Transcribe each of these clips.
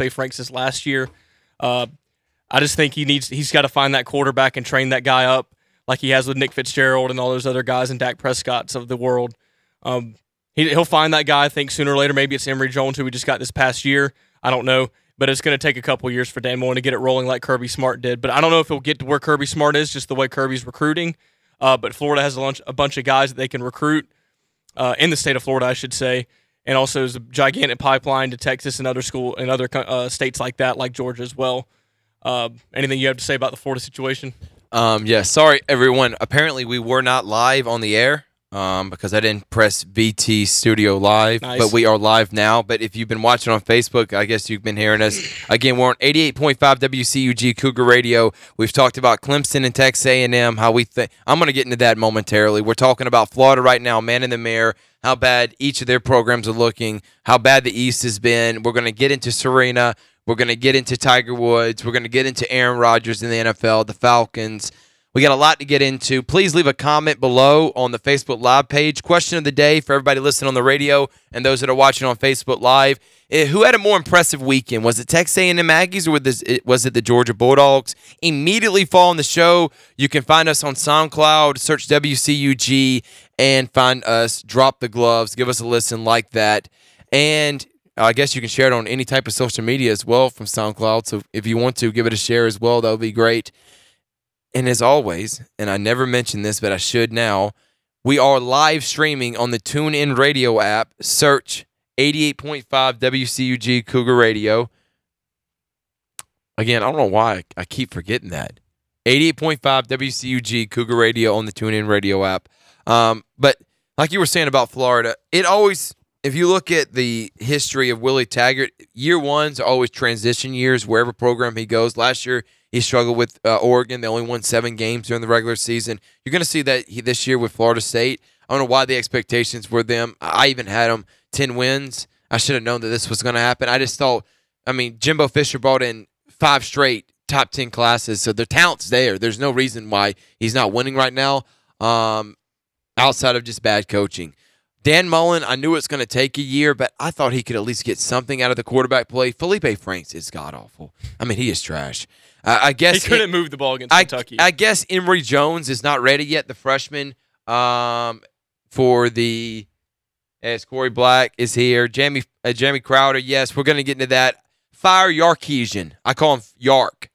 Felipe Franks' last year. Uh, I just think he needs he's got to find that quarterback and train that guy up like he has with Nick Fitzgerald and all those other guys and Dak Prescott's of the world. Um, he, he'll find that guy. I think sooner or later, maybe it's Emory Jones who we just got this past year. I don't know, but it's going to take a couple years for Dan Mullen to get it rolling like Kirby Smart did. But I don't know if he'll get to where Kirby Smart is, just the way Kirby's recruiting. Uh, but Florida has a, lunch, a bunch of guys that they can recruit uh, in the state of Florida, I should say, and also is a gigantic pipeline to Texas and other school and other uh, states like that, like Georgia as well. Uh, anything you have to say about the Florida situation? Um, yeah, sorry everyone. Apparently we were not live on the air um, because I didn't press VT Studio Live, Nice. but we are live now. But if you've been watching on Facebook, I guess you've been hearing us. Again, we're on 88.5 WCUG Cougar Radio. We've talked about Clemson and Texas A&M, how we think. I'm going to get into that momentarily. We're talking about Florida right now, man in the mirror, how bad each of their programs are looking, how bad the East has been. We're going to get into Serena. We're going to get into Tiger Woods. We're going to get into Aaron Rodgers in the NFL, the Falcons. We got a lot to get into. Please leave a comment below on the Facebook Live page. Question of the day for everybody listening on the radio and those that are watching on Facebook Live: Eh, Who had a more impressive weekend? Was it Texas A&M Aggies or was it- the Georgia Bulldogs? Immediately follow the show. You can find us on SoundCloud. Search WCUG and find us. Drop the gloves. Give us a listen like that. And I guess you can share it on any type of social media as well from SoundCloud. So if you want to give it a share as well, that would be great. And as always, and I never mentioned this, but I should now, we are live streaming on the TuneIn Radio app. Search 88.5 WCUG Cougar Radio. Again, I don't know why I, keep forgetting that. 88.5 WCUG Cougar Radio on the TuneIn Radio app. Um, but like you were saying about Florida, it always, if you look at the history of Willie Taggart, year ones are always transition years wherever program he goes. Last year, he struggled with uh, Oregon. They only won seven games during the regular season. You're going to see that he, this year with Florida State. I don't know why the expectations were them. I even had them 10 wins. I should have known that this was going to happen. I just thought, I mean, Jimbo Fisher brought in five straight top 10 classes, so the talent's there. There's no reason why he's not winning right now um, outside of just bad coaching. Dan Mullen, I knew it's going to take a year, but I thought he could at least get something out of the quarterback play. Felipe Franks is god awful. I mean, he is trash. Uh, I guess He couldn't move the ball against I, Kentucky. I guess Emory Jones is not ready yet, the freshman um, for the as Corey Black is here. Jamie uh, Jamie Crowder, yes, we're going to get into that. Fire Yarkeesian. I call him Yark.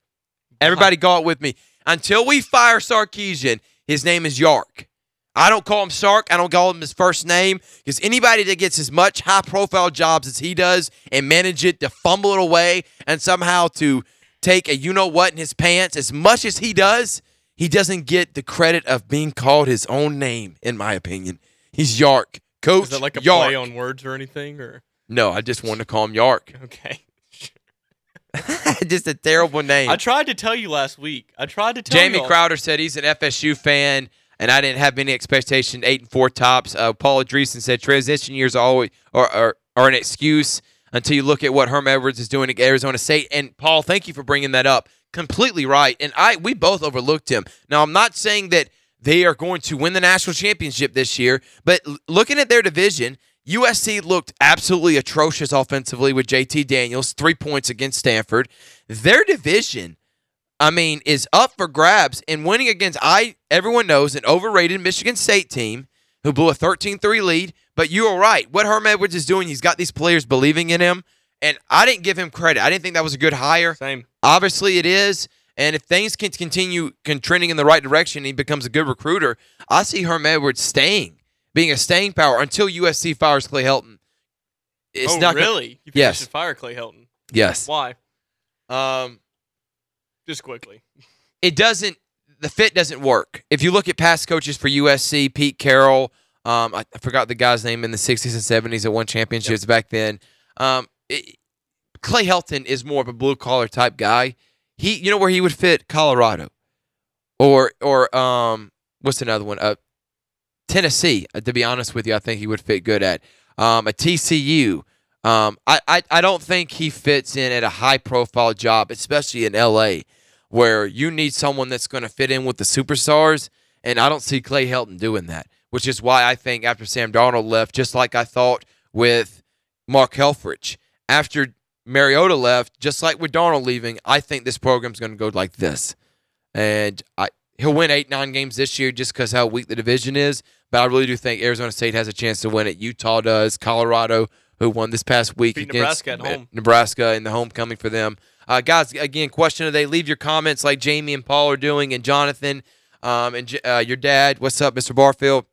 Everybody go it with me. Until we fire Sarkisian, his name is Yark. I don't call him Sark. I don't call him his first name because anybody that gets as much high profile jobs as he does and manage it to fumble it away and somehow to take a you know what in his pants as much as he does, he doesn't get the credit of being called his own name, in my opinion. He's Yark. Coach Is that like a Yark. play on words or anything? Or no, I just wanted to call him Yark. okay. just a terrible name. I tried to tell you last week. I tried to tell Jamie y'all. Crowder said he's an FSU fan, and I didn't have any expectation. Eight and four tops. Uh, Paula Dreesen said transition years are always are, are are an excuse until you look at what Herm Edwards is doing at Arizona State. And Paul, thank you for bringing that up. Completely right. And I we both overlooked him. Now I'm not saying that they are going to win the national championship this year, but looking at their division. USC looked absolutely atrocious offensively with JT Daniels, three points against Stanford. Their division, I mean, is up for grabs and winning against I everyone knows an overrated Michigan State team who blew a 13-3 lead, but you are right. What Herm Edwards is doing, he's got these players believing in him, and I didn't give him credit. I didn't think that was a good hire. Same. Obviously it is, and if things can continue can trending in the right direction, he becomes a good recruiter. I see Herm Edwards staying, being a staying power until USC fires Clay Helton. It's oh, not gonna- really? You think Yes. should fire Clay Helton? yes. Why? Um Just quickly. it doesn't the fit doesn't work. If you look at past coaches for USC, Pete Carroll, um, I, I forgot the guy's name in the '60s and '70s that won championships back then. Um, it- Clay Helton is more of a blue collar type guy. He, you know, where he would fit Colorado, or or um, what's another one? Uh, Tennessee. uh, To be honest with you, I think he would fit good at um, a TCU. Um, I, I I don't think he fits in at a high profile job, especially in LA where you need someone that's going to fit in with the superstars. And I don't see Clay Helton doing that, which is why I think after Sam Darnold left, just like I thought with Mark Helfrich, after Mariota left, just like with Darnold leaving, I think this program's going to go like this. And I, he'll win eight, nine games this year just because how weak the division is. But I really do think Arizona State has a chance to win it. Utah does. Colorado, who won this past week Beat against Nebraska at home. Nebraska in the homecoming for them. Uh, guys, again, question of the day. Leave your comments like Jamie and Paul are doing, and Jonathan, um, and uh, your dad. What's up, Mr. Barfield?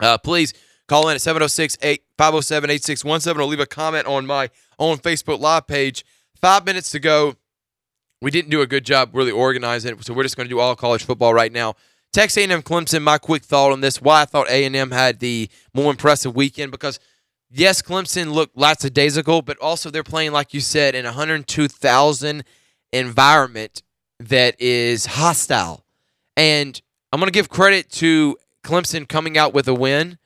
Uh, please call in at 706 507 8617 or leave a comment on my own Facebook Live page. Five minutes to go. We didn't do a good job really organizing it, so we're just going to do all college football right now. Texas A&M Clemson. My quick thought on this: why I thought A&M had the more impressive weekend because yes, Clemson looked lackadaisical, but also they're playing like you said in a 102,000 environment that is hostile, and I'm going to give credit to Clemson coming out with a win.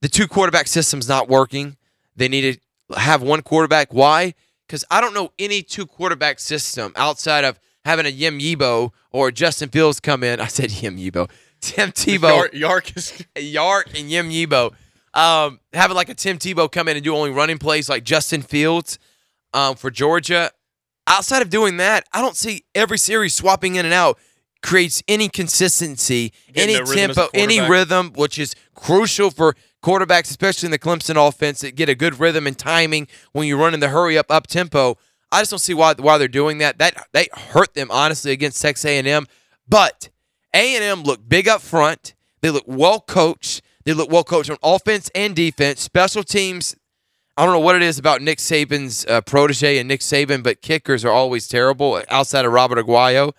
The two quarterback system's not working. They need to have one quarterback. Why? Because I don't know any two quarterback system outside of having a Yim Yibo or Justin Fields come in. I said Yim Yibo. Tim Tebow, Yark, Yark is Yark, and Yim Yibo. Um, having like a Tim Tebow come in and do only running plays like Justin Fields um, for Georgia. Outside of doing that, I don't see every series swapping in and out creates any consistency, Getting any a rhythm as a tempo, any rhythm, which is crucial for quarterbacks, especially in the Clemson offense, that get a good rhythm and timing when you run in the hurry up up tempo. I just don't see why why they're doing that. That they hurt them honestly against Texas A&M, but A&M look big up front. They look well coached. They look well coached on offense and defense. Special teams. I don't know what it is about Nick Saban's uh, protege and Nick Saban, but kickers are always terrible outside of Robert Aguayo.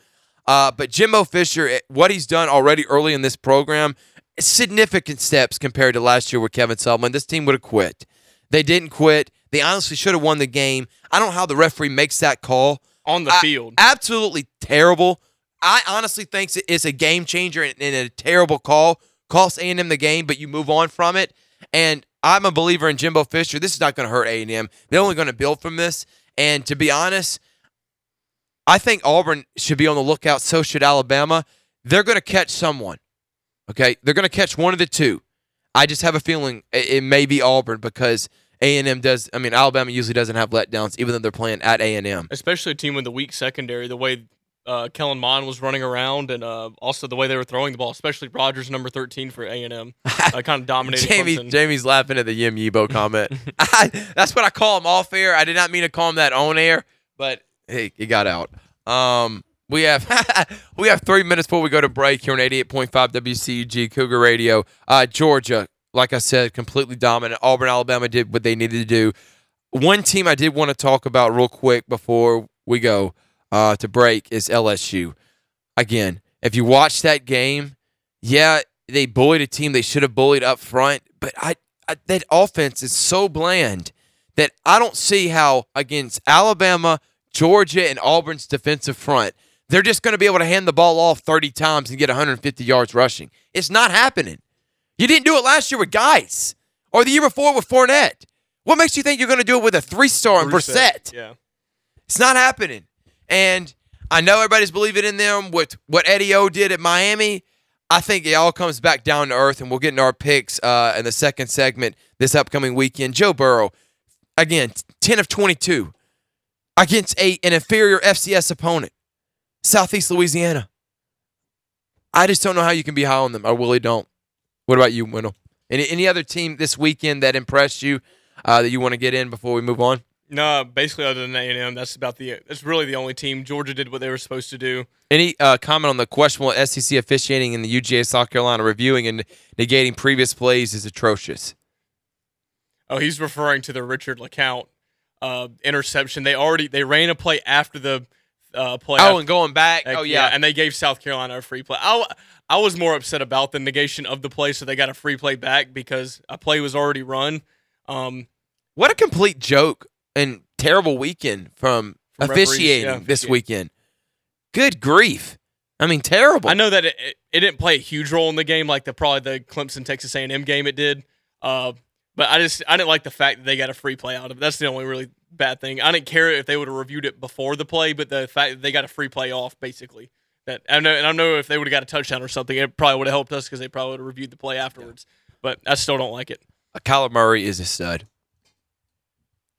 Uh, but Jimbo Fisher, eh, what he's done already early in this program, significant steps compared to last year with Kevin Sumlin. This team would have quit. They didn't quit. They honestly should have won the game. I don't know how the referee makes that call. on the I- field. Absolutely terrible. I honestly think it's a game changer and, and a terrible call. Costs A&M the game, but you move on from it. And I'm a believer in Jimbo Fisher. This is not going to hurt A&M. They're only going to build from this. And to be honest, I think Auburn should be on the lookout. So should Alabama. They're going to catch someone. Okay, they're going to catch one of the two. I just have a feeling it, it may be Auburn because A&M does. I mean, Alabama usually doesn't have letdowns, even though they're playing at A&M. especially a team with a weak secondary, the way uh, Kellen Mond was running around, and uh, also the way they were throwing the ball, especially Rogers, number thirteen for A and M, uh, kind of dominated. Jamie, Clemson. Jamie's laughing at the Yim Yibo comment. I, that's what I call him off air. I did not mean to call him that on air, but hey, it got out. Um, we have we have three minutes before we go to break here on 88.5 WCG Cougar Radio. Uh, Georgia, like I said, completely dominant. Auburn, Alabama did what they needed to do. One team I did want to talk about real quick before we go uh, to break is LSU. Again, if you watch that game, yeah, they bullied a team they should have bullied up front, but I, I that offense is so bland that I don't see how against Alabama, Georgia, and Auburn's defensive front, they're just going to be able to hand the ball off 30 times and get 150 yards rushing. It's not happening. You didn't do it last year with guys or the year before with Fournette. What makes you think you're going to do it with a three star in Brossette, Brossette? Yeah. It's not happening. And I know everybody's believing in them with what Eddie O did at Miami. I think it all comes back down to earth, and we'll get into our picks uh, in the second segment this upcoming weekend. Joe Burrow, again, 10 of 22 against a, an inferior FCS opponent, Southeast Louisiana. I just don't know how you can be high on them. I really don't. What about you, Wendell? Any, any other team this weekend that impressed you uh, that you want to get in before we move on? No, basically other than A and M, that's about the. That's really the only team. Georgia did what they were supposed to do. Any uh, comment on the questionable SEC officiating in the UGA South Carolina reviewing and negating previous plays is atrocious. Oh, he's referring to the Richard LeCounte uh, interception. They already they ran a play after the uh, play. Oh, after- and going back. Heck, Oh yeah. and they gave South Carolina a free play. i was more upset about the negation of the play, so they got a free play back because a play was already run. Um, What a complete joke and terrible weekend from, From officiating yeah, this yeah. weekend. Good grief. I mean, terrible. I know that it, it, it didn't play a huge role in the game, like the probably the Clemson Texas A&M game it did. Uh, but I just I didn't like the fact that they got a free play out of it. That's the only really bad thing. I didn't care if they would have reviewed it before the play, but the fact that they got a free play off basically. That I know, and I know if they would have got a touchdown or something, it probably would have helped us because they probably would have reviewed the play afterwards. But I still don't like it. Kyler Murray is a stud.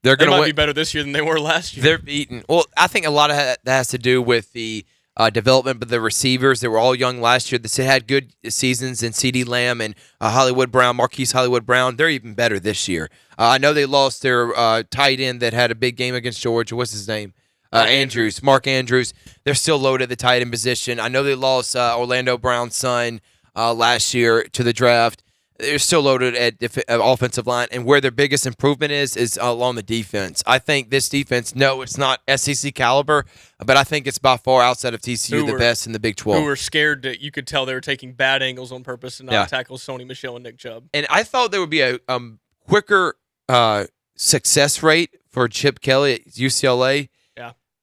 They're going to might win. be better this year than they were last year. They're beaten. Well, I think a lot of that has to do with the uh, development of the receivers. They were all young last year. They had good seasons in CeeDee Lamb and uh, Hollywood Brown, Marquise Hollywood Brown. They're even better this year. Uh, I know they lost their uh, tight end that had a big game against Georgia. What's his name? Uh, Uh, Andrews, Mark Andrews. They're still loaded at the tight end position. I know they lost uh, Orlando Brown's son uh, last year to the draft. They're still loaded at def- uh, offensive line, and where their biggest improvement is is along the defense. I think this defense, no, it's not SEC caliber, but I think it's by far outside of TCU Who the were- best in the Big Twelve. who were scared that you could tell they were taking bad angles on purpose to not Yeah. tackle Sony Michel and Nick Chubb. and I thought there would be a um, quicker uh, success rate for Chip Kelly at UCLA.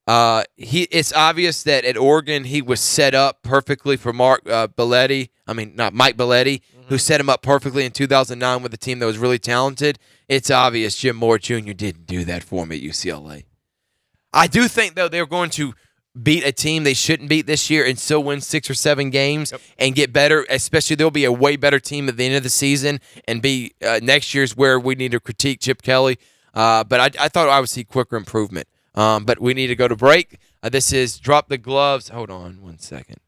Uh, he it's obvious that at Oregon he was set up perfectly for Mark uh, Bellotti. I mean, not Mike Bellotti, who set him up perfectly in 2009 with a team that was really talented. It's obvious Jim Mora Jr. didn't do that for him at UCLA. I do think though they're going to beat a team they shouldn't beat this year and still win six or seven games and get better. Especially there'll be a way better team at the end of the season and be uh, next year's where we need to critique Chip Kelly. Uh, but I, I thought I would see quicker improvement. Um, but we need to go to break. Uh, this is drop the gloves. Hold on one second.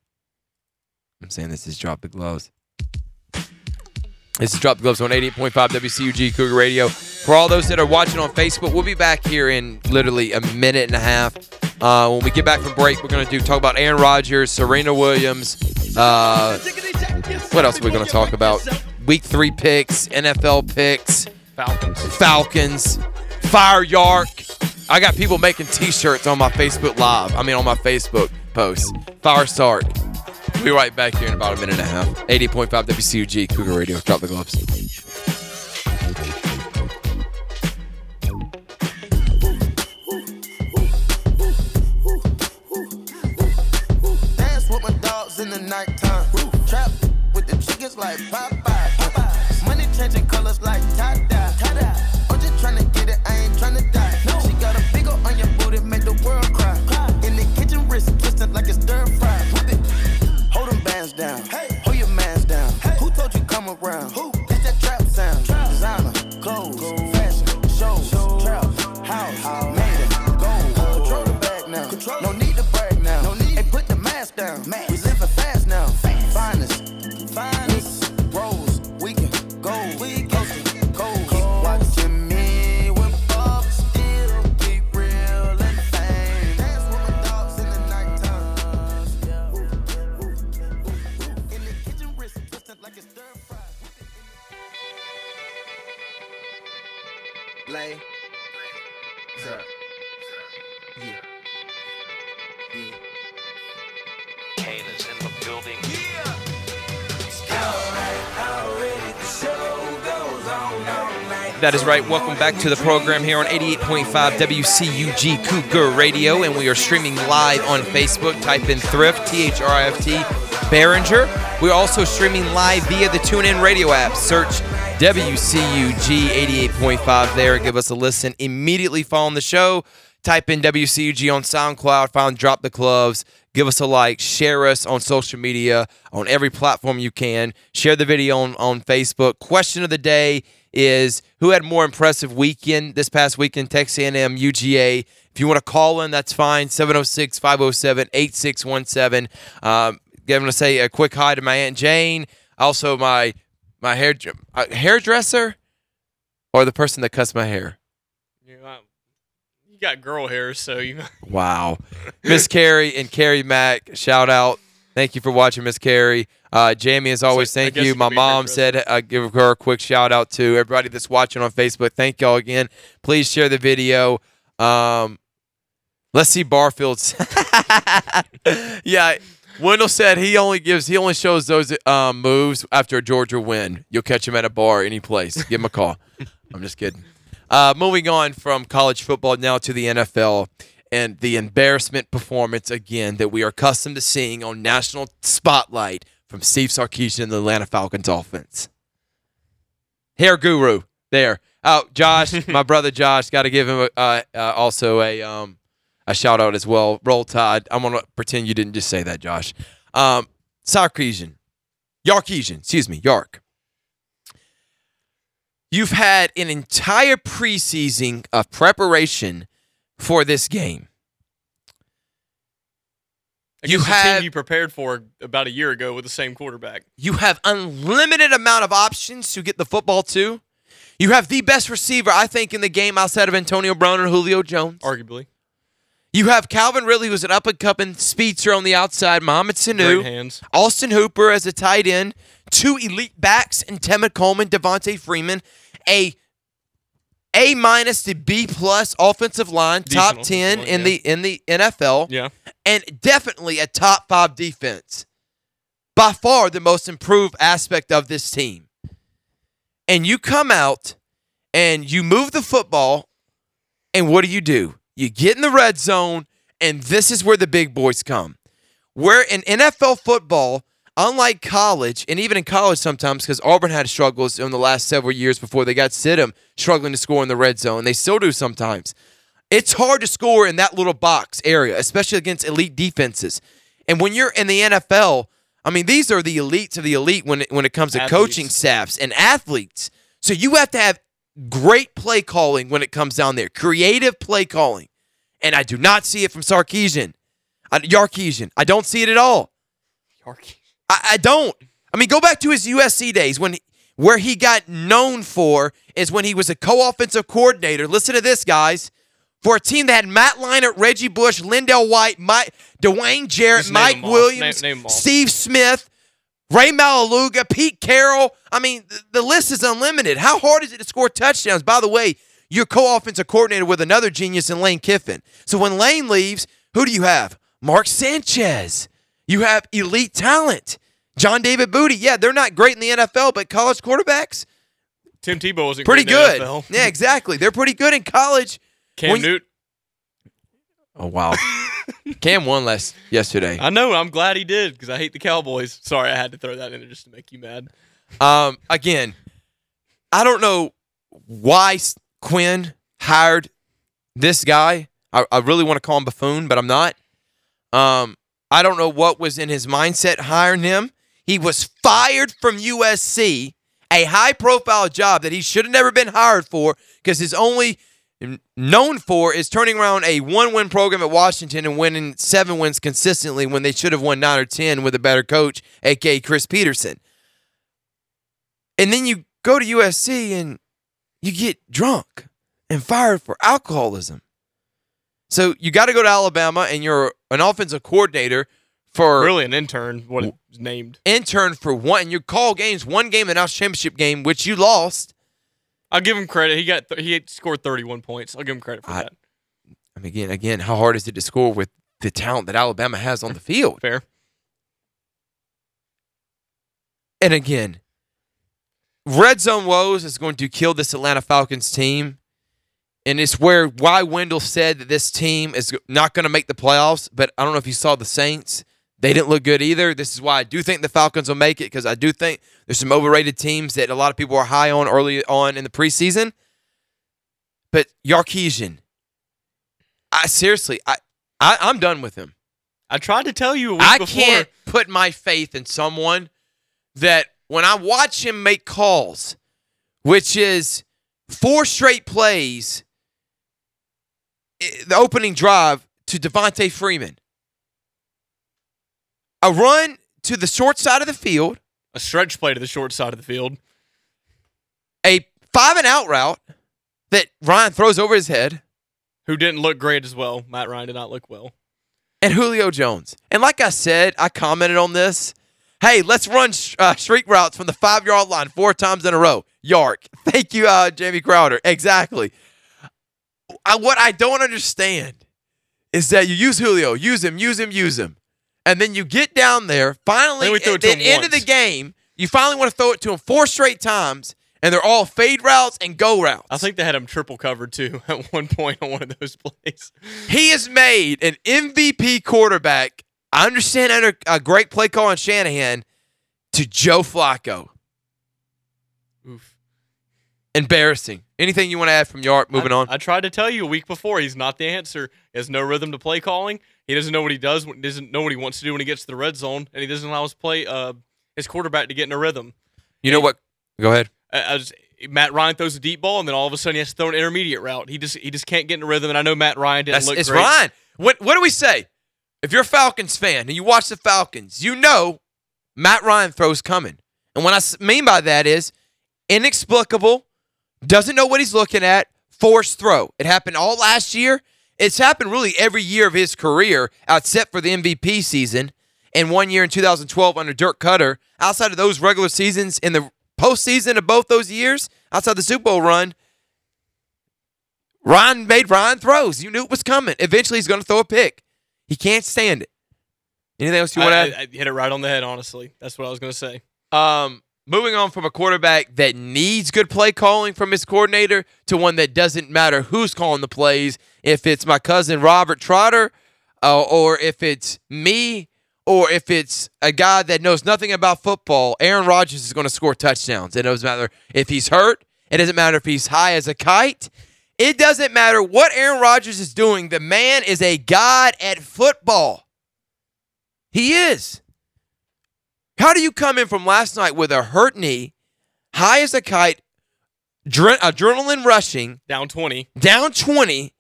I'm saying this is drop the gloves. This is Drop the Gloves on 88.5 WCUG Cougar Radio. For all those that are watching on Facebook, we'll be back here in literally a minute and a half. Uh, when we get back from break, we're going to do talk about Aaron Rodgers, Serena Williams. Uh, what else are we going to talk about? Week three picks, NFL picks, Falcons. Falcons, Fire Yark. I got people making T-shirts on my Facebook Live. I mean, on my Facebook posts. Fire Stark. We'll be right back here in about a minute and a half. 80.5 WCUG Cougar Radio. Drop the gloves. In the nighttime. Trap with the chickens like Popeye. Money changing colors like. Down. Hold That is right. Welcome back to the program here on 88.5 WCUG Cougar Radio, and we are streaming live on Facebook. Type in Thrift, T H R I F T, Behringer. We're also streaming live via the TuneIn Radio app. Search WCUG 88.5 there. Give us a listen. Immediately following the show, type in WCUG on SoundCloud, find Drop the Gloves. Give us a like, share us on social media, on every platform you can. Share the video on, on Facebook. Question of the day is who had more impressive weekend this past weekend, Texas A&M, UGA. If you want to call in, that's fine. 706-507-8617. Um, going to say a quick hi to my Aunt Jane. Also, my my hair uh, hairdresser or the person that cuts my hair. You, got girl hair, so you. Wow. Miss Carrie and Carrie Mack, shout out. Thank you for watching, Miss Carrie. Uh, Jamie, as always, So, thank you. My could be a mom said uh, give her a quick shout out to everybody that's watching on Facebook. Thank y'all again. Please share the video. Um, let's see Barfield's. yeah, Wendell said he only gives he only shows those um, moves after a Georgia win. You'll catch him at a bar, any place. Give him a call. I'm just kidding. Uh, moving on from college football now to the NFL and the embarrassment performance again that we are accustomed to seeing on national spotlight from Steve Sarkisian and the Atlanta Falcons offense. Hair guru there. Oh, Josh, my brother Josh, got to give him a, uh, uh, also a um, a shout out as well. Roll Tide. I'm gonna pretend you didn't just say that, Josh. Um, Sarkisian, Yarkisian, excuse me, Yark. You've had an entire preseason of preparation for this game. You have- you prepared for about a year ago with the same quarterback. You have unlimited amount of options to get the football to. You have the best receiver, I think, in the game outside of Antonio Brown and Julio Jones. Arguably, You have Calvin Ridley, who's an up and coming speedster on the outside, Mohamed Sanu. Austin Hooper as a tight end, two elite backs, and Tevin Coleman, Devonta Freeman, a A minus to B plus offensive line, Decent top ten line, in yeah. the in the NFL, Yeah, and definitely a top five defense. By far the most improved aspect of this team. And you come out and you move the football, and what do you do? You get in the red zone, and this is where the big boys come. Where in NFL football, unlike college, and even in college sometimes, because Auburn had struggles in the last several years before they got Sidham struggling to score in the red zone. They still do sometimes. It's hard to score in that little box area, especially against elite defenses. And when you're in the NFL, I mean, these are the elites of the elite when it, when it comes to Athletes. coaching staffs and athletes. So you have to have great play calling when it comes down there, creative play calling. And I do not see it from Sarkisian, I, Yarkeesian. I don't see it at all. Yarky. I, I don't. I mean, go back to his USC days when where he got known for is when he was a co-offensive coordinator. Listen to this, guys. For a team that had Matt Leinart, Reggie Bush, LenDale White, Mike, Dwayne Jarrett, Mike. Williams, Name- name. Steve Smith, Rey Maualuga, Pete Carroll. I mean, the, the list is unlimited. How hard is it to score touchdowns? By the way, you're co-offensive coordinator with another genius in Lane Kiffin. So when Lane leaves, who do you have? Mark Sanchez. You have elite talent. John David Booty. Yeah, they're not great in the NFL, but college quarterbacks, Tim Tebow wasn't pretty good. the NFL. Yeah, exactly. They're pretty good in college. Cam When you- Newton. Oh wow. Cam won last yesterday. I know. I'm glad he did because I hate the Cowboys. Sorry, I had to throw that in there just to make you mad. Um, again, I don't know why Quinn hired this guy. I, I really want to call him buffoon, but I'm not. Um, I don't know what was in his mindset hiring him. He was fired from USC, a high-profile job that he should have never been hired for because his only known for is turning around a one-win program at Washington and winning seven wins consistently when they should have won nine or ten with a better coach, aka Chris Petersen. And then you go to USC and you get drunk and fired for alcoholism. So you got to go to Alabama and you're an offensive coordinator for Really, an intern. What it's named. intern for one. And you call games, one game, the national championship game, which you lost. I'll give him credit. He got th- he scored 31 points. I'll give him credit for I- that. I mean, again, again, how hard is it to score with the talent that Alabama has on the field? Fair. And again, red zone woes is going to kill this Atlanta Falcons team. And it's where why Wendell said that this team is not going to make the playoffs. But I don't know if you saw the Saints. They didn't look good either. This is why I do think the Falcons will make it because I do think there's some overrated teams that a lot of people are high on early on in the preseason. But Yarkeesian, I seriously, I, I I'm done with him. I tried to tell you a week I before. can't put my faith in someone that when I watch him make calls, which is four straight plays, the opening drive to Devonta Freeman, a run to the short side of the field, A stretch play to the short side of the field. a five and out route that Ryan throws over his head, Who didn't look great as well. Matt Ryan did not look well. and Julio Jones. And like I said, I commented on this. Hey, let's run uh, streak routes from the five yard line four times in a row. Yark. Thank you, uh, Jamie Crowder. Exactly. I, what I don't understand is that you use Julio, use him, use him, use him. And then you get down there, finally, Then we throw it at the end of the game, you finally want to throw it to him four straight times, and they're all fade routes and go routes. I think they had him triple covered too at one point on one of those plays. He has made an MVP quarterback. I understand under a great play call on Shanahan to Joe Flacco. Oof. Embarrassing. Anything you want to add from Yart? Moving I, on. I tried to tell you a week before. He's not the answer. He has no rhythm to play calling. He doesn't know what he does. Doesn't know what he wants to do when he gets to the red zone, and he doesn't allow his play uh, his quarterback to get in a rhythm. you know what? Go ahead. I, I was, Matt Ryan throws a deep ball, and then all of a sudden he has to throw an intermediate route. He just he just can't get in a rhythm. And I know Matt Ryan didn't That's, look it's great. Ryan. What what do we say? If you're a Falcons fan and you watch the Falcons, you know Matt Ryan throws coming. And what I mean by that is inexplicable, doesn't know what he's looking at, forced throw. It happened all last year. It's happened really every year of his career, except for the MVP season and one year in 2012 under Dirk Koetter. Outside of those regular seasons in the postseason of both those years, outside the Super Bowl run, Ryan made Ryan throws. You knew it was coming. Eventually, he's going to throw a pick. He can't stand it. Anything else you want to I- I hit it right on the head. Honestly, that's what I was going to say. Um, moving on from a quarterback that needs good play calling from his coordinator to one that doesn't matter who's calling the plays. If it's my cousin Robert Trotter, uh, or if it's me, or if it's a guy that knows nothing about football, Aaron Rodgers is going to score touchdowns. It doesn't matter if he's hurt. It doesn't matter if he's high as a kite. It doesn't matter what Aaron Rodgers is doing. The man is a god at football. He is. How do you come in from last night with a hurt knee, high as a kite, dre- adrenaline rushing, Down twenty. down 20,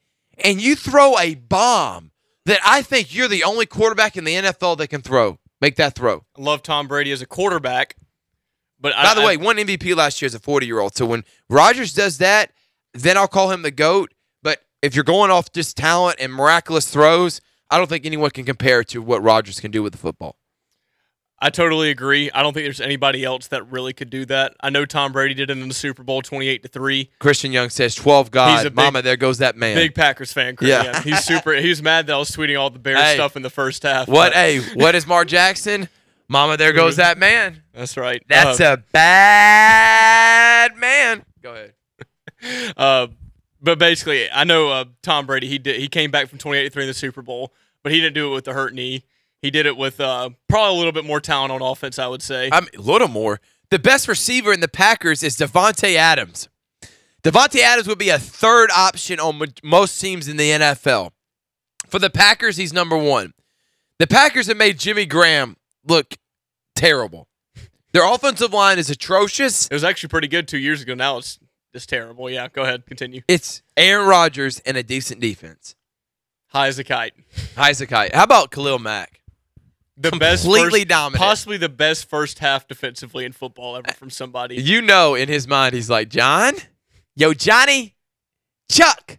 and you throw a bomb that I think you're the only quarterback in the NFL that can throw? Make that throw. I love Tom Brady as a quarterback, but By I, the I- way, one MVP last year as a 40 year old. So when Rodgers does that, then I'll call him the GOAT. But if you're going off just talent and miraculous throws, I don't think anyone can compare to what Rodgers can do with the football. I totally agree. I don't think there's anybody else that really could do that. I know Tom Brady did it in the Super Bowl, twenty-eight to three. Christian Young says 12 God. He's a big- Mama, there goes that man. Big Packers fan. Chris. Yeah. He's super. He was mad that I was tweeting all the Bears Hey. stuff in the first half. What? but- Hey, what is Mark Jackson? Mama, there goes that man. That's right. That's Uh, a bad man. Go ahead. Uh, but basically, I know uh, Tom Brady. He did. He came back from 28 to three in the Super Bowl, but he didn't do it with the hurt knee. He did it with uh, probably a little bit more talent on offense. I would say. I'm a little more. The best receiver in the Packers is Davante Adams. Davante Adams would be a third option on mo- most teams in the NFL. For the Packers, he's number one. The Packers have made Jimmy Graham look terrible. Their offensive line is atrocious. it was actually pretty good two years ago. Now it's just terrible. Yeah. Go ahead. Continue. It's Aaron Rodgers and a decent defense. High as a kite. Isaac How about Khalil Mack? The best Completely first, dominant. Possibly the best first half defensively in football ever from somebody. You know, in his mind, he's like, John, yo, Johnny, Chuck,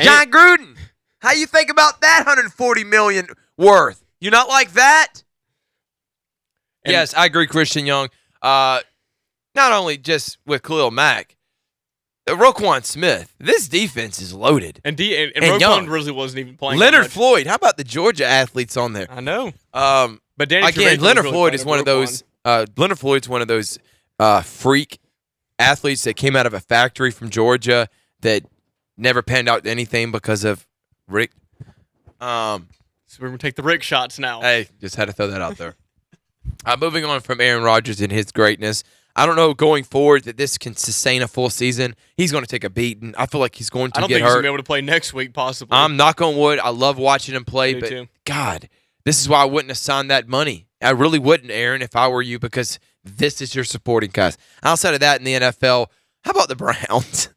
Jon Gruden. How you think about that 140 million worth? You not like that? And- yes, I agree, Christian Young. Uh, not only just with Khalil Mack, Roquan Smith. This defense is loaded. And D and, and, And Roquan Young. really wasn't even playing. Leonard. Floyd. How about the Georgia athletes on there? I know. Um, But Danny again, Trevathan Leonard really Floyd is one of those. Uh, Leonard Floyd's one of those uh, freak athletes that came out of a factory from Georgia that never panned out to anything because of Rick. Um, So we're gonna take the Rick shots now. hey, just had to throw that out there. uh, moving on from Aaron Rodgers and his greatness, I don't know going forward that this can sustain a full season. He's going to take a beating. I feel like he's going to I don't get think he's hurt. gonna be able to play next week. Possibly. I'm knock on wood. I love watching him play, Me but too. God, this is why I wouldn't have signed that money. I really wouldn't, Aaron, if I were you, because this is your supporting cast. Outside of that, in the NFL, how about the Browns?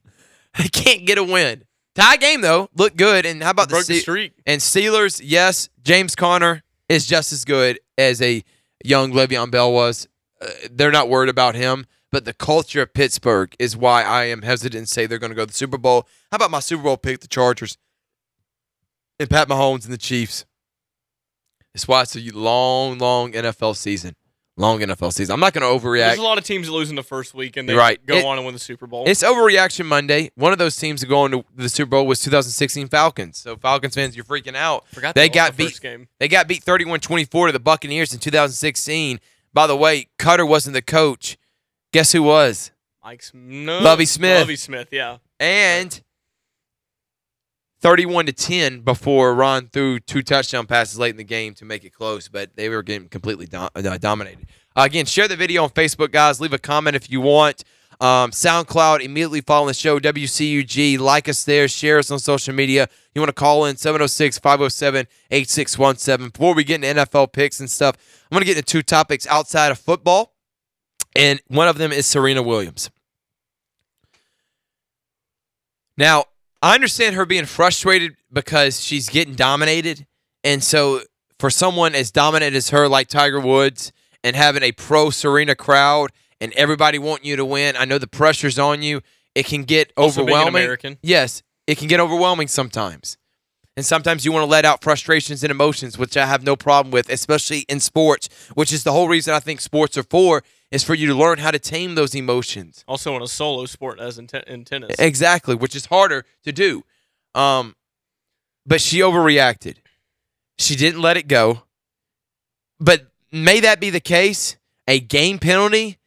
they can't get a win. Tie game though, look good. And how about broke the the streak. and Steelers? Yes, James Conner is just as good as a young Le'Veon Bell was. Uh, they're not worried about him, but the culture of Pittsburgh is why I am hesitant to say they're going to go to the Super Bowl. How about my Super Bowl pick, the Chargers, and Pat Mahomes and the Chiefs? That's why it's a long, long NFL season. Long NFL season. I'm not going to overreact. There's a lot of teams losing the first week and they Right. go It- on and win the Super Bowl. It's overreaction Monday. One of those teams to go into the Super Bowl was 2016 Falcons. So Falcons fans, you're freaking out. Forgot they got the beat. first game. They got beat 31-24 to the Buccaneers in 2016. By the way, Koetter wasn't the coach. Guess who was? Mike Sm- no, Lovie Smith. Lovie Smith. Yeah. And 31 to 10 before Ron threw two touchdown passes late in the game to make it close, but they were getting completely dom- uh, dominated. Uh, again, share the video on Facebook, guys. Leave a comment if you want. Um, SoundCloud, immediately following the show, WCUG. Like us there. Share us on social media. You want to call in 706 507 8617. Before we get into NFL picks and stuff, I'm going to get into two topics outside of football, and one of them is Serena Williams. Now, I understand her being frustrated because she's getting dominated. And so, for someone as dominant as her, like Tiger Woods, and having a pro Serena crowd and everybody wanting you to win, I know the pressure's on you. It can get Also being overwhelming. American. Yes, it can get overwhelming sometimes. And sometimes you want to let out frustrations and emotions, which I have no problem with, especially in sports, which is the whole reason I think sports are for, is for you to learn how to tame those emotions. Also in a solo sport as in, te- in tennis. Exactly, which is harder to do. Um, but she overreacted. She didn't let it go. But may that be the case? A game penalty.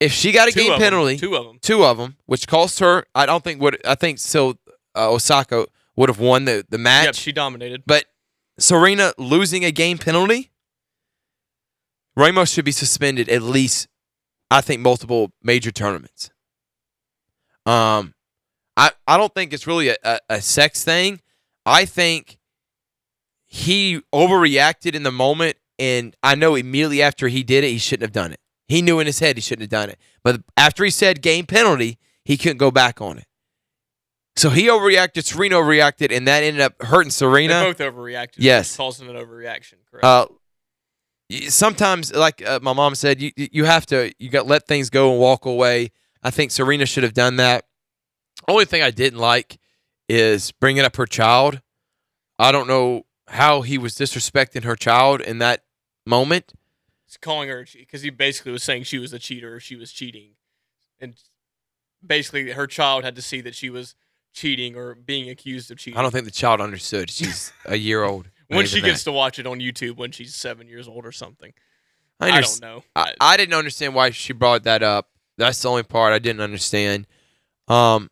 If she got a Two game penalty, Two of them. two of them, which cost her. I don't think would. I think still uh, Osaka would have won the the match. Yep, she dominated. But Serena losing a game penalty, Ramos should be suspended at least, I think, multiple major tournaments. Um, I, I don't think it's really a, a, a sex thing. I think he overreacted in the moment, and I know immediately after he did it, he shouldn't have done it. He knew in his head he shouldn't have done it. But after he said game penalty, he couldn't go back on it. So he overreacted, Serena overreacted, and that ended up hurting Serena. They both overreacted. Yes. causing an overreaction. Correct. Uh, sometimes, like uh, my mom said, you you have to you got to let things go and walk away. I think Serena should have done that. Only thing I didn't like is bringing up her child. I don't know how he was disrespecting her child in that moment. Calling her because he basically was saying she was a cheater. Or she was cheating, and basically her child had to see that she was cheating or being accused of cheating. I don't think the child understood. She's a year old. when she gets to watch it on YouTube when she's seven years old or something. that. I, I, don't know. I, I didn't understand why she brought that up. That's the only part I didn't understand. Um,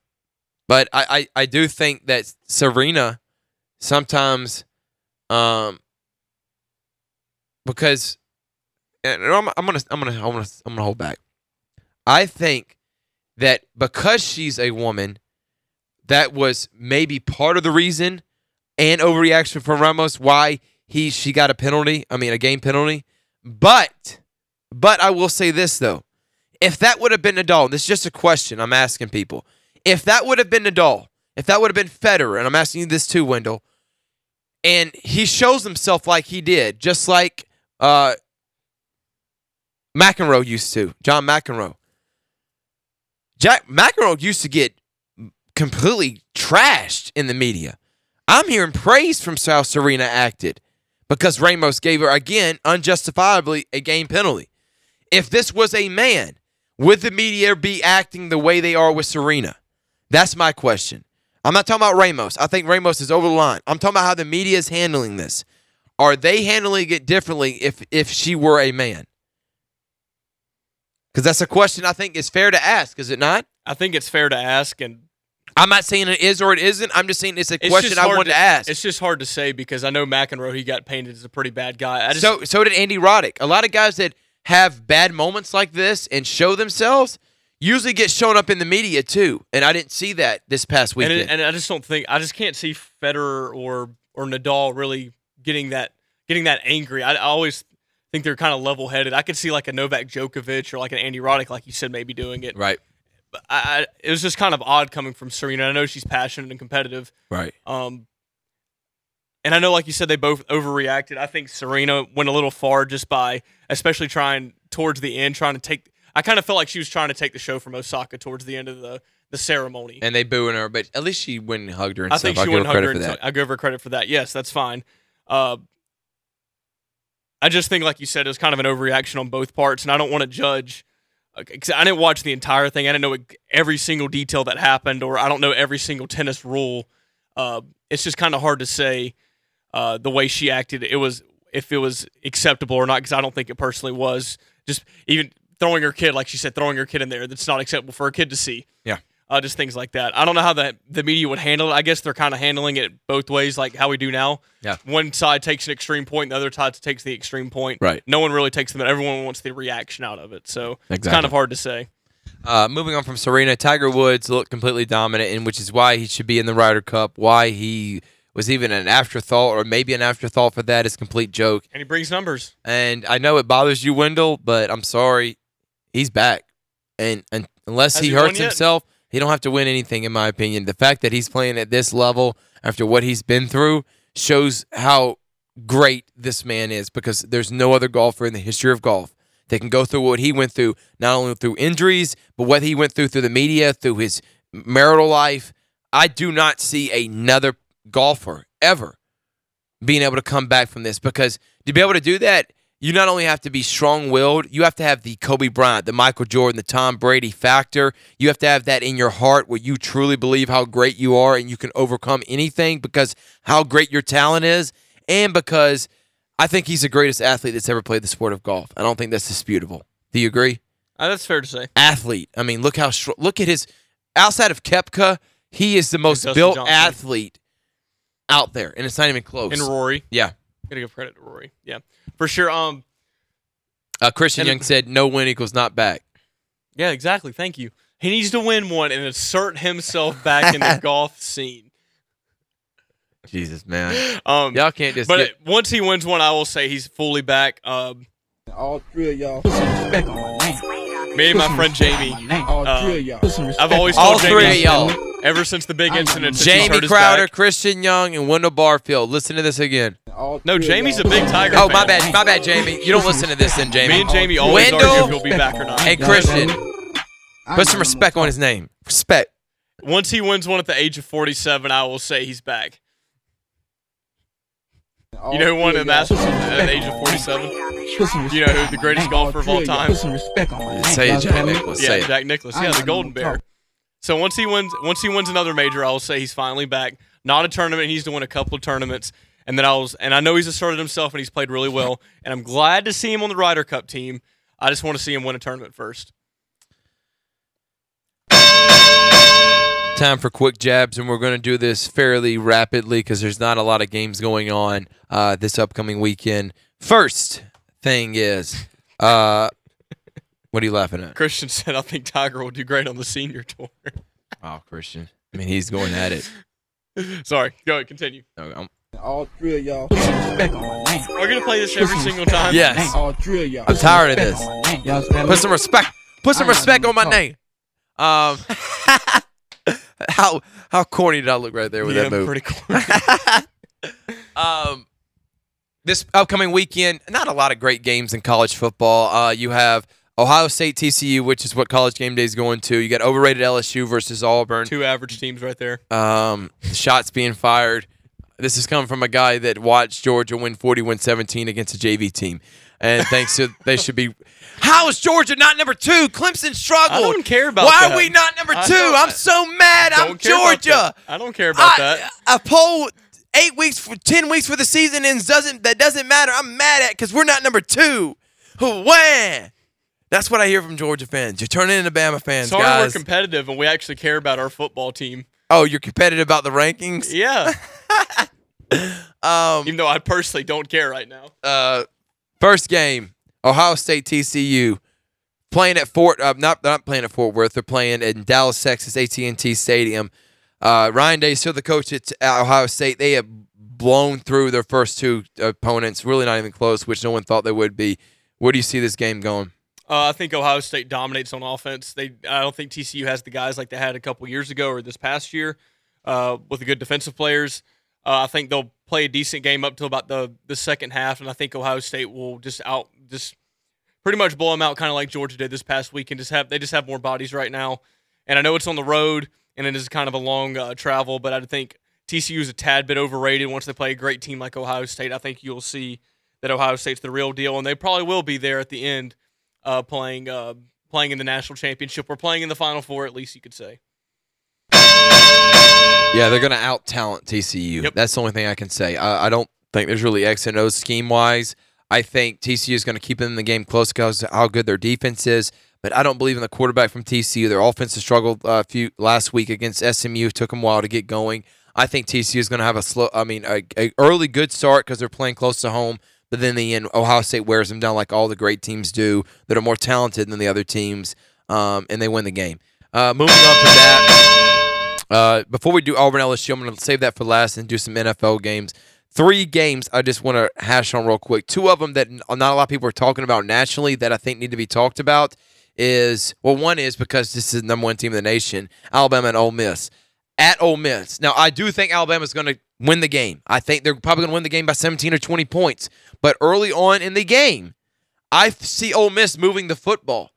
but I, I, I do think that Serena sometimes, um, because and I'm, I'm gonna I'm gonna I'm gonna I'm gonna hold back. I think that because she's a woman, that was maybe part of the reason and overreaction from Ramos why he she got a penalty. I mean a game penalty. But but I will say this though. If that would have been Nadal, this is just a question I'm asking people. If that would have been Nadal, if that would have been Federer, and I'm asking you this too, Wendell, and he shows himself like he did, just like uh, McEnroe used to, John McEnroe. Jack McEnroe used to get completely trashed in the media. I'm hearing praise from South Serena acted because Ramos gave her again unjustifiably a game penalty. If this was a man, would the media be acting the way they are with Serena? That's my question. I'm not talking about Ramos. I think Ramos is over the line. I'm talking about how the media is handling this. Are they handling it differently if if she were a man? Because that's a question I think is fair to ask, is it not? I think it's fair to ask, and I'm not saying it is or it isn't. I'm just saying it's a it's question I wanted to ask. It's just hard to say because I know McEnroe he got painted as a pretty bad guy. I just, so so did Andy Roddick. A lot of guys that have bad moments like this and show themselves usually get shown up in the media too. And I didn't see that this past and, weekend. it, and I just don't think I just can't see Federer or or Nadal really getting that getting that angry. I, I always think they're kind of level headed. I could see like a Novak Djokovic or like an Andy Roddick, like you said, maybe doing it. right. But I, I, it was just kind of odd coming from Serena. I know she's passionate and competitive. Right. Um, and I know, like you said, they both overreacted. I think Serena went a little far just by, especially trying towards the end, trying to take. I kind of felt like she was trying to take the show from Osaka towards the end of the the ceremony. And they booing her, but at least she went and hugged her and I stuff. think I'll she went and hugged her. And. I give her credit for that. Yes, that's fine. Uh, I just think, like you said, it was kind of an overreaction on both parts, and I don't want to judge. Because I didn't watch the entire thing. I didn't know every single detail that happened, or I don't know every single tennis rule. Uh, it's just kind of hard to say uh, the way she acted. It was if it was acceptable or not, because I don't think it personally was. Just even throwing her kid, like she said, throwing her kid in there, that's not acceptable for a kid to see Yeah. Uh, just things like that. I don't know how the the media would handle it. I guess they're kind of handling it both ways, like how we do now. Yeah. One side takes an extreme point, the other side takes the extreme point. Right. No one really takes them. Everyone wants the reaction out of it. So it's kind of hard to say. Uh, moving on from Serena, Tiger Woods looked completely dominant, and which is why he should be in the Ryder Cup. Why he was even an afterthought, or maybe an afterthought for that is complete joke. And he brings numbers. And I know it bothers you, Wendell, but I'm sorry, he's back. And, and unless he he hurts himself, He don't have to win anything, in my opinion. The fact that he's playing at this level after what he's been through shows how great this man is because there's no other golfer in the history of golf that can go through what he went through, not only through injuries, but what he went through through the media, through his marital life. I do not see another golfer ever being able to come back from this because to be able to do that, you not only have to be strong willed, you have to have the Kobe Bryant, the Michael Jordan, the Tom Brady factor. You have to have that in your heart where you truly believe how great you are and you can overcome anything because how great your talent is and because I think he's the greatest athlete that's ever played the sport of golf. I don't think that's disputable. Do you agree? Uh, that's fair to say. Athlete. I mean, look how str- look at his outside of Koepka, he is the most built Johnson. athlete out there, and it's not even close. And Rory. yeah. Gotta give credit to Rory. Yeah. For sure. Um Uh, Christian And- Young said, "No win equals not back." yeah, exactly. Thank you. He needs to win one and assert himself back in the golf scene. Jesus, man, Um y'all can't just. but get, once he wins one, I will say he's fully back. Um All three of y'all. Put some respect on my name. Me and my friend Jamie. All Uh, three of y'all. Put some respect I've always on all told three of Jamie y'all, ever since the big incident since he's Jamie his Crowder, back. Christian Young, and Wendell Barfield. Listen to this again. No, Jamie's a big Tiger Oh, fan. my bad, my bad, Jamie. You don't listen to this, then, Jamie. Me and Jamie always Wendell argue if he'll be back or not. and Christian. know me. I Put some respect on his name. Respect. Once he wins one at the age of 47, I will say he's back. You know who won three the. Masters at the age of 47? Name. Put some You know who the greatest golfer of all time? Put some respect on my name. Say it, Jack know me? Nicklaus. Yeah, Jack Nicklaus. Yeah, the Golden Bear. So once he wins, once he wins another major, I will say he's finally back. Not a tournament. He's needs to win a couple of tournaments, and then I was, and I know he's asserted himself and he's played really well. And I'm glad to see him on the Ryder Cup team. I just want to see him win a tournament first. Time for quick jabs, and we're going to do this fairly rapidly because there's not a lot of games going on uh, this upcoming weekend. First thing is, uh, what are you laughing at? Christian said, "I think Tiger will do great on the senior tour." Oh, Christian. I mean, he's going at it. Sorry, go ahead, continue. No, I'm- All three of y'all. Respect on my name. We're gonna play this every single time. Yes. All three of y'all. I'm tired of this. on my name. Y'all understand Put some respect. Put some respect on my name. Um, how how corny did I look right there with Yeah, that move? pretty corny. um, this upcoming weekend, not a lot of great games in college football. Uh, you have Ohio State TCU, which is what College Game Day is going to. You got overrated LSU versus Auburn. Two average teams right there. Um, shots being fired. This is coming from a guy that watched Georgia win 41-17 against a JV team. And thanks to they should be How is Georgia not number 2? Clemson struggled. I don't care about Why that. are we not number 2? I don't- I'm so mad. I'm Don't care about Georgia. I don't care about I- that. A poll eight weeks for ten weeks for the season ends doesn't that doesn't matter. I'm mad at because we're not number two. Wah! That's what I hear from Georgia fans. You're turning into Bama fans, Sorry, guys. we're competitive and we actually care about our football team. oh, you're competitive about the rankings. Yeah, Um, even though I personally don't care right now. uh, first game, Ohio State TCU playing at Fort. Uh, not not playing at Fort Worth. They're playing in Dallas, Texas, AT&T Stadium. Uh, Ryan Day, still the coach at Ohio State. They have blown through their first two opponents. Really not even close, which no one thought they would be. Where do you see this game going? Uh, I think Ohio State dominates on offense. They, I don't think TCU has the guys like they had a couple years ago or this past year uh, with the good defensive players. Uh, I think they'll play a decent game up till about the the second half, and I think Ohio State will just out just pretty much blow them out, kind of like Georgia did this past week, and just have they just have more bodies right now. And I know it's on the road, and it is kind of a long uh, travel, but I think TCU is a tad bit overrated. Once they play a great team like Ohio State, I think you'll see that Ohio State's the real deal, and they probably will be there at the end, uh, playing uh, playing in the national championship or playing in the Final Four, at least you could say. Yeah, they're going to out talent TCU. Yep. That's the only thing I can say. I, I don't think there's really X and O's scheme wise. I think TCU is going to keep them in the game close because of how good their defense is. But I don't believe in the quarterback from TCU. Their offense has struggled uh, a few last week against SMU. It Took them a while to get going. I think TCU is going to have a slow. I mean, a, a early good start because they're playing close to home. But then the end, Ohio State wears them down like all the great teams do that are more talented than the other teams, um, and they win the game. Uh, moving on from that, uh, before we do Auburn LSU, I'm going to save that for last and do some NFL games. Three games I just want to hash on real quick. Two of them that not a lot of people are talking about nationally that I think need to be talked about is well, one is because this is the number one team in the nation, Alabama and Ole Miss. At Ole Miss. Now, I do think Alabama's going to win the game. I think they're probably going to win the game by 17 or 20 points. But early on in the game, I see Ole Miss moving the football.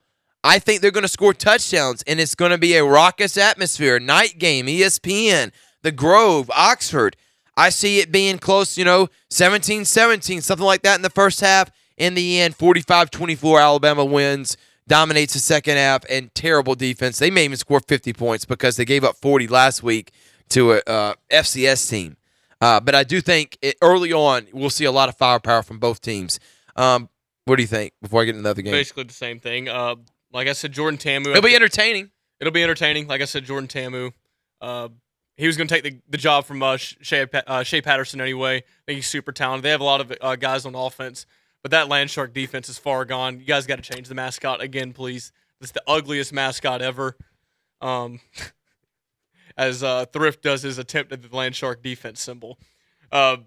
I think they're going to score touchdowns, and it's going to be a raucous atmosphere. Night game, ESPN, The Grove, Oxford. I see it being close, you know, 17 17, something like that in the first half. In the end, 45 24, Alabama wins, dominates the second half, and terrible defense. They may even score 50 points because they gave up 40 last week to a uh, FCS team. Uh, but I do think it, early on, we'll see a lot of firepower from both teams. Um, what do you think before I get into the other game? Basically the same thing. Uh, like I said, Jordan Ta'amu. It'll be entertaining. It'll be entertaining. Like I said, Jordan Ta'amu. Uh, he was going to take the, the job from uh, Shea, uh, Shea Patterson anyway. I think he's super talented. They have a lot of uh, guys on offense, but that Landshark defense is far gone. You guys got to change the mascot again, please. This is the ugliest mascot ever. Um, as uh, Thrift does his attempt at the Landshark defense symbol. Uh,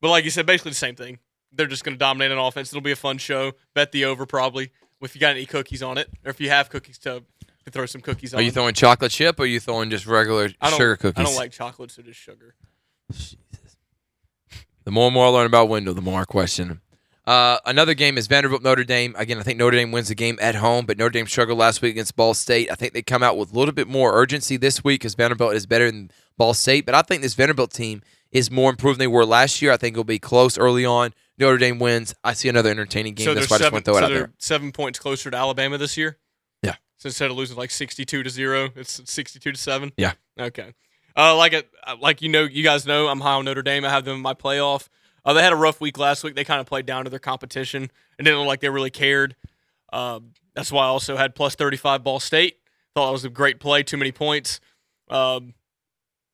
but like you said, basically the same thing. They're just going to dominate an offense. It'll be a fun show. Bet the over probably if you got any cookies on it, or if you have cookies to, to throw some cookies on. Are you throwing chocolate chip or are you throwing just regular sugar cookies? I don't like chocolate, so just sugar. Jesus. The more and more I learn about Wendell, the more I question him. Uh, another game is Vanderbilt Notre Dame. Again, I think Notre Dame wins the game at home, but Notre Dame struggled last week against Ball State. I think they come out with a little bit more urgency this week because Vanderbilt is better than Ball State. But I think this Vanderbilt team is more improved than they were last year. I think it'll be close early on. Notre Dame wins. I see another entertaining game. so That's they're I just seven, want to throw it out there. seven points closer to Alabama this year. Yeah. So instead of losing like sixty-two to zero, it's sixty-two to seven. Yeah. Okay. Uh, like it, like you know, you guys know, I'm high on Notre Dame. I have them in my playoff. Uh, they had a rough week last week. They kind of played down to their competition and didn't look like they really cared. Um, that's why I also had plus 35 Ball State. Thought that was a great play. Too many points. Um,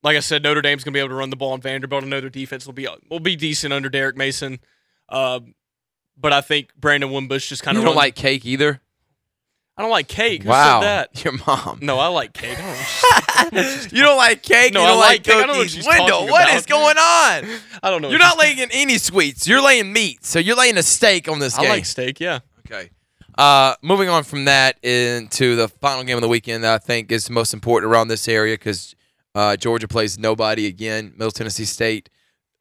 like I said, Notre Dame's gonna be able to run the ball on Vanderbilt. I know their defense will be will be decent under Derek Mason. Um, but I think Brandon Wimbush just kind of. You don't like cake either? I don't like cake. Who wow. said that? Your mom. No, I like cake. I don't, You don't like cake? No, you I don't like like cake. I don't know what cookies? she's Wendell, talking what about. is going on? I don't know. You're not laying any sweets. You're laying meat. So you're laying a steak on this I game. like steak. Yeah. Okay. Uh, moving on from that into the final game of the weekend that I think is most important around this area because uh, Georgia plays nobody again. Middle Tennessee State,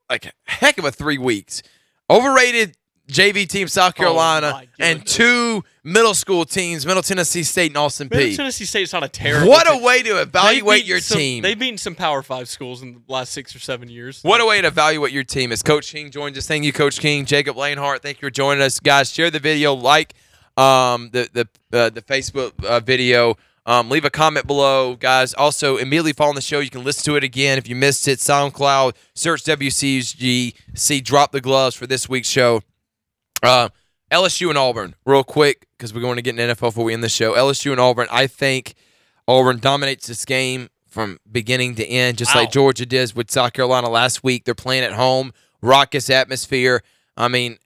like a heck of a three weeks. Overrated JV team South Carolina Oh and two middle school teams, Middle Tennessee State and Austin Middle Peay. Tennessee State's not a terrible. What a way to evaluate your some- team. They've beaten some Power Five schools in the last six or seven years. What a way to evaluate your team. As Coach King joins us, thank you, Coach King. Jacob Lanehart, thank you for joining us, guys. Share the video, like um, the the uh, the Facebook uh, video. Um, leave a comment below, guys. Also, immediately following the show, you can listen to it again if you missed it. SoundCloud, search WCG, see Drop the Gloves for this week's show. Uh, LSU and Auburn, real quick, because we're going to get an NFL before we end the show. LSU and Auburn, I think Auburn dominates this game from beginning to end, just Wow. like Georgia did with South Carolina last week. They're playing at home, raucous atmosphere. I mean,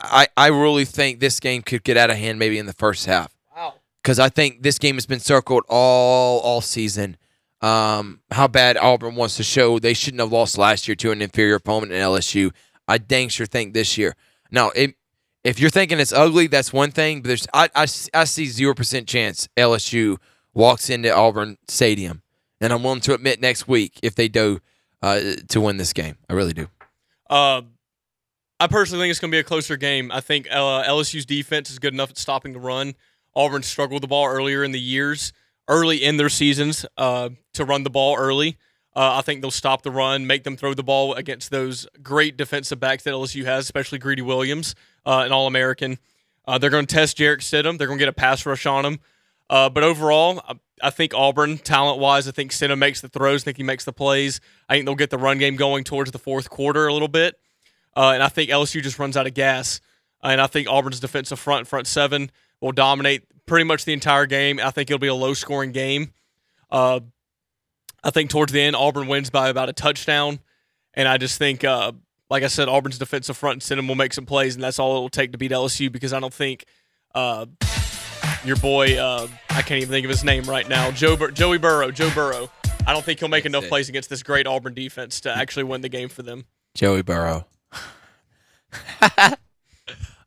I, I really think this game could get out of hand maybe in the first half Wow. because I think this game has been circled all all season. Um, how bad Auburn wants to show they shouldn't have lost last year to an inferior opponent in LSU. I dang sure think this year. Now, it, if you're thinking it's ugly, that's one thing. But there's I I, I see zero percent chance LSU walks into Auburn Stadium, and I'm willing to admit next week if they do uh, to win this game. I really do. Uh, I personally think it's going to be a closer game. I think uh, LSU's defense is good enough at stopping the run. Auburn struggled the ball earlier in the years, early in their seasons, uh, to run the ball early. Uh, I think they'll stop the run, make them throw the ball against those great defensive backs that LSU has, especially Greedy Williams, uh, an All American. Uh, they're going to test Jarrett Stidham. They're going to get a pass rush on him. Uh, but overall, I, I think Auburn, talent wise, I think Stidham makes the throws. I think he makes the plays. I think they'll get the run game going towards the fourth quarter a little bit. Uh, and I think LSU just runs out of gas. Uh, and I think Auburn's defensive front, front seven, will dominate pretty much the entire game. I think it'll be a low scoring game. Uh, I think towards the end, Auburn wins by about a touchdown. And I just think, uh, like I said, Auburn's defensive front and center will make some plays, and that's all it will take to beat LSU because I don't think uh, your boy, uh, I can't even think of his name right now, Joe Bur- Joey Burrow, Joe Burrow. I don't think he'll make enough plays against this great Auburn defense to actually win the game for them. Joey Burrow.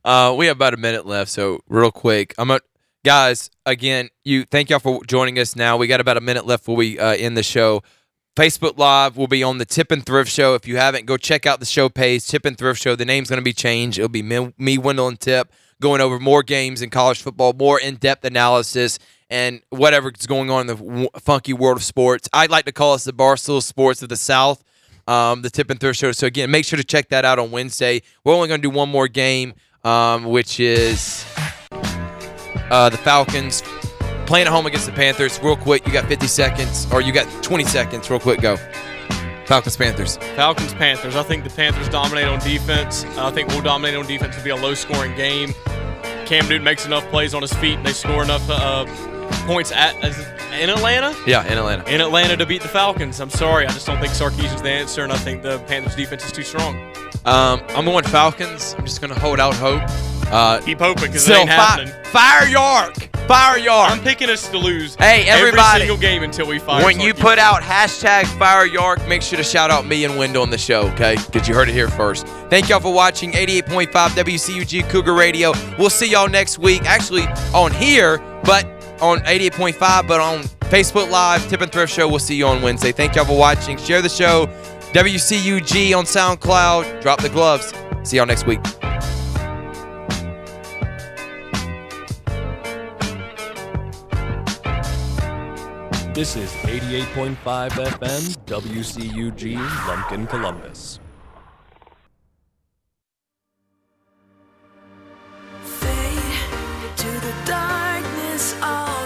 uh, we have about a minute left, so real quick, I'm gonna guys, again, you thank y'all for joining us. Now we got about a minute left before we uh, end the show. Facebook Live will be on the Tip and Thrift Show. If you haven't, go check out the show page, Tip and Thrift Show. The name's going to be changed. It'll be me, me, Wendell, and Tip going over more games in college football, more in depth analysis, and whatever's going on in the w- funky world of sports. I'd like to call us the Barstool Sports of the South, um, the Tip and Thrift Show. So, again, make sure to check that out on Wednesday. We're only going to do one more game, um, which is uh, the Falcons playing at home against the Panthers. Real quick, you got 50 seconds, or you got 20 seconds. Real quick, go. Falcons, Panthers. Falcons, Panthers. I think the Panthers dominate on defense. I think we'll dominate on defense. It'll be a low scoring game. Cam Newton makes enough plays on his feet, and they score enough uh, points at in Atlanta. Yeah, in Atlanta. In Atlanta to beat the Falcons. I'm sorry, I just don't think Sarkisian's the answer, and I think the Panthers defense is too strong. Um, I'm going Falcons. I'm just going to hold out hope. Uh, Keep hoping because it ain't fi- happening. fire York. Fire York. I'm picking us to lose. Hey, everybody. every single game until we fire. when you put out hashtag Fire York, make sure to shout out me and Wendell on the show, okay? Because you heard it here first. Thank y'all for watching 88.5 WCUG Cougar Radio. We'll see y'all next week. Actually, on here, but on 88.5, but on Facebook Live, Tip and Thrift Show. We'll see you on Wednesday. Thank y'all for watching. Share the show. WCUG on SoundCloud. Drop the gloves. See y'all next week. This is 88.5 FM WCUG Lumpkin, Columbus. Fade to the darkness oh.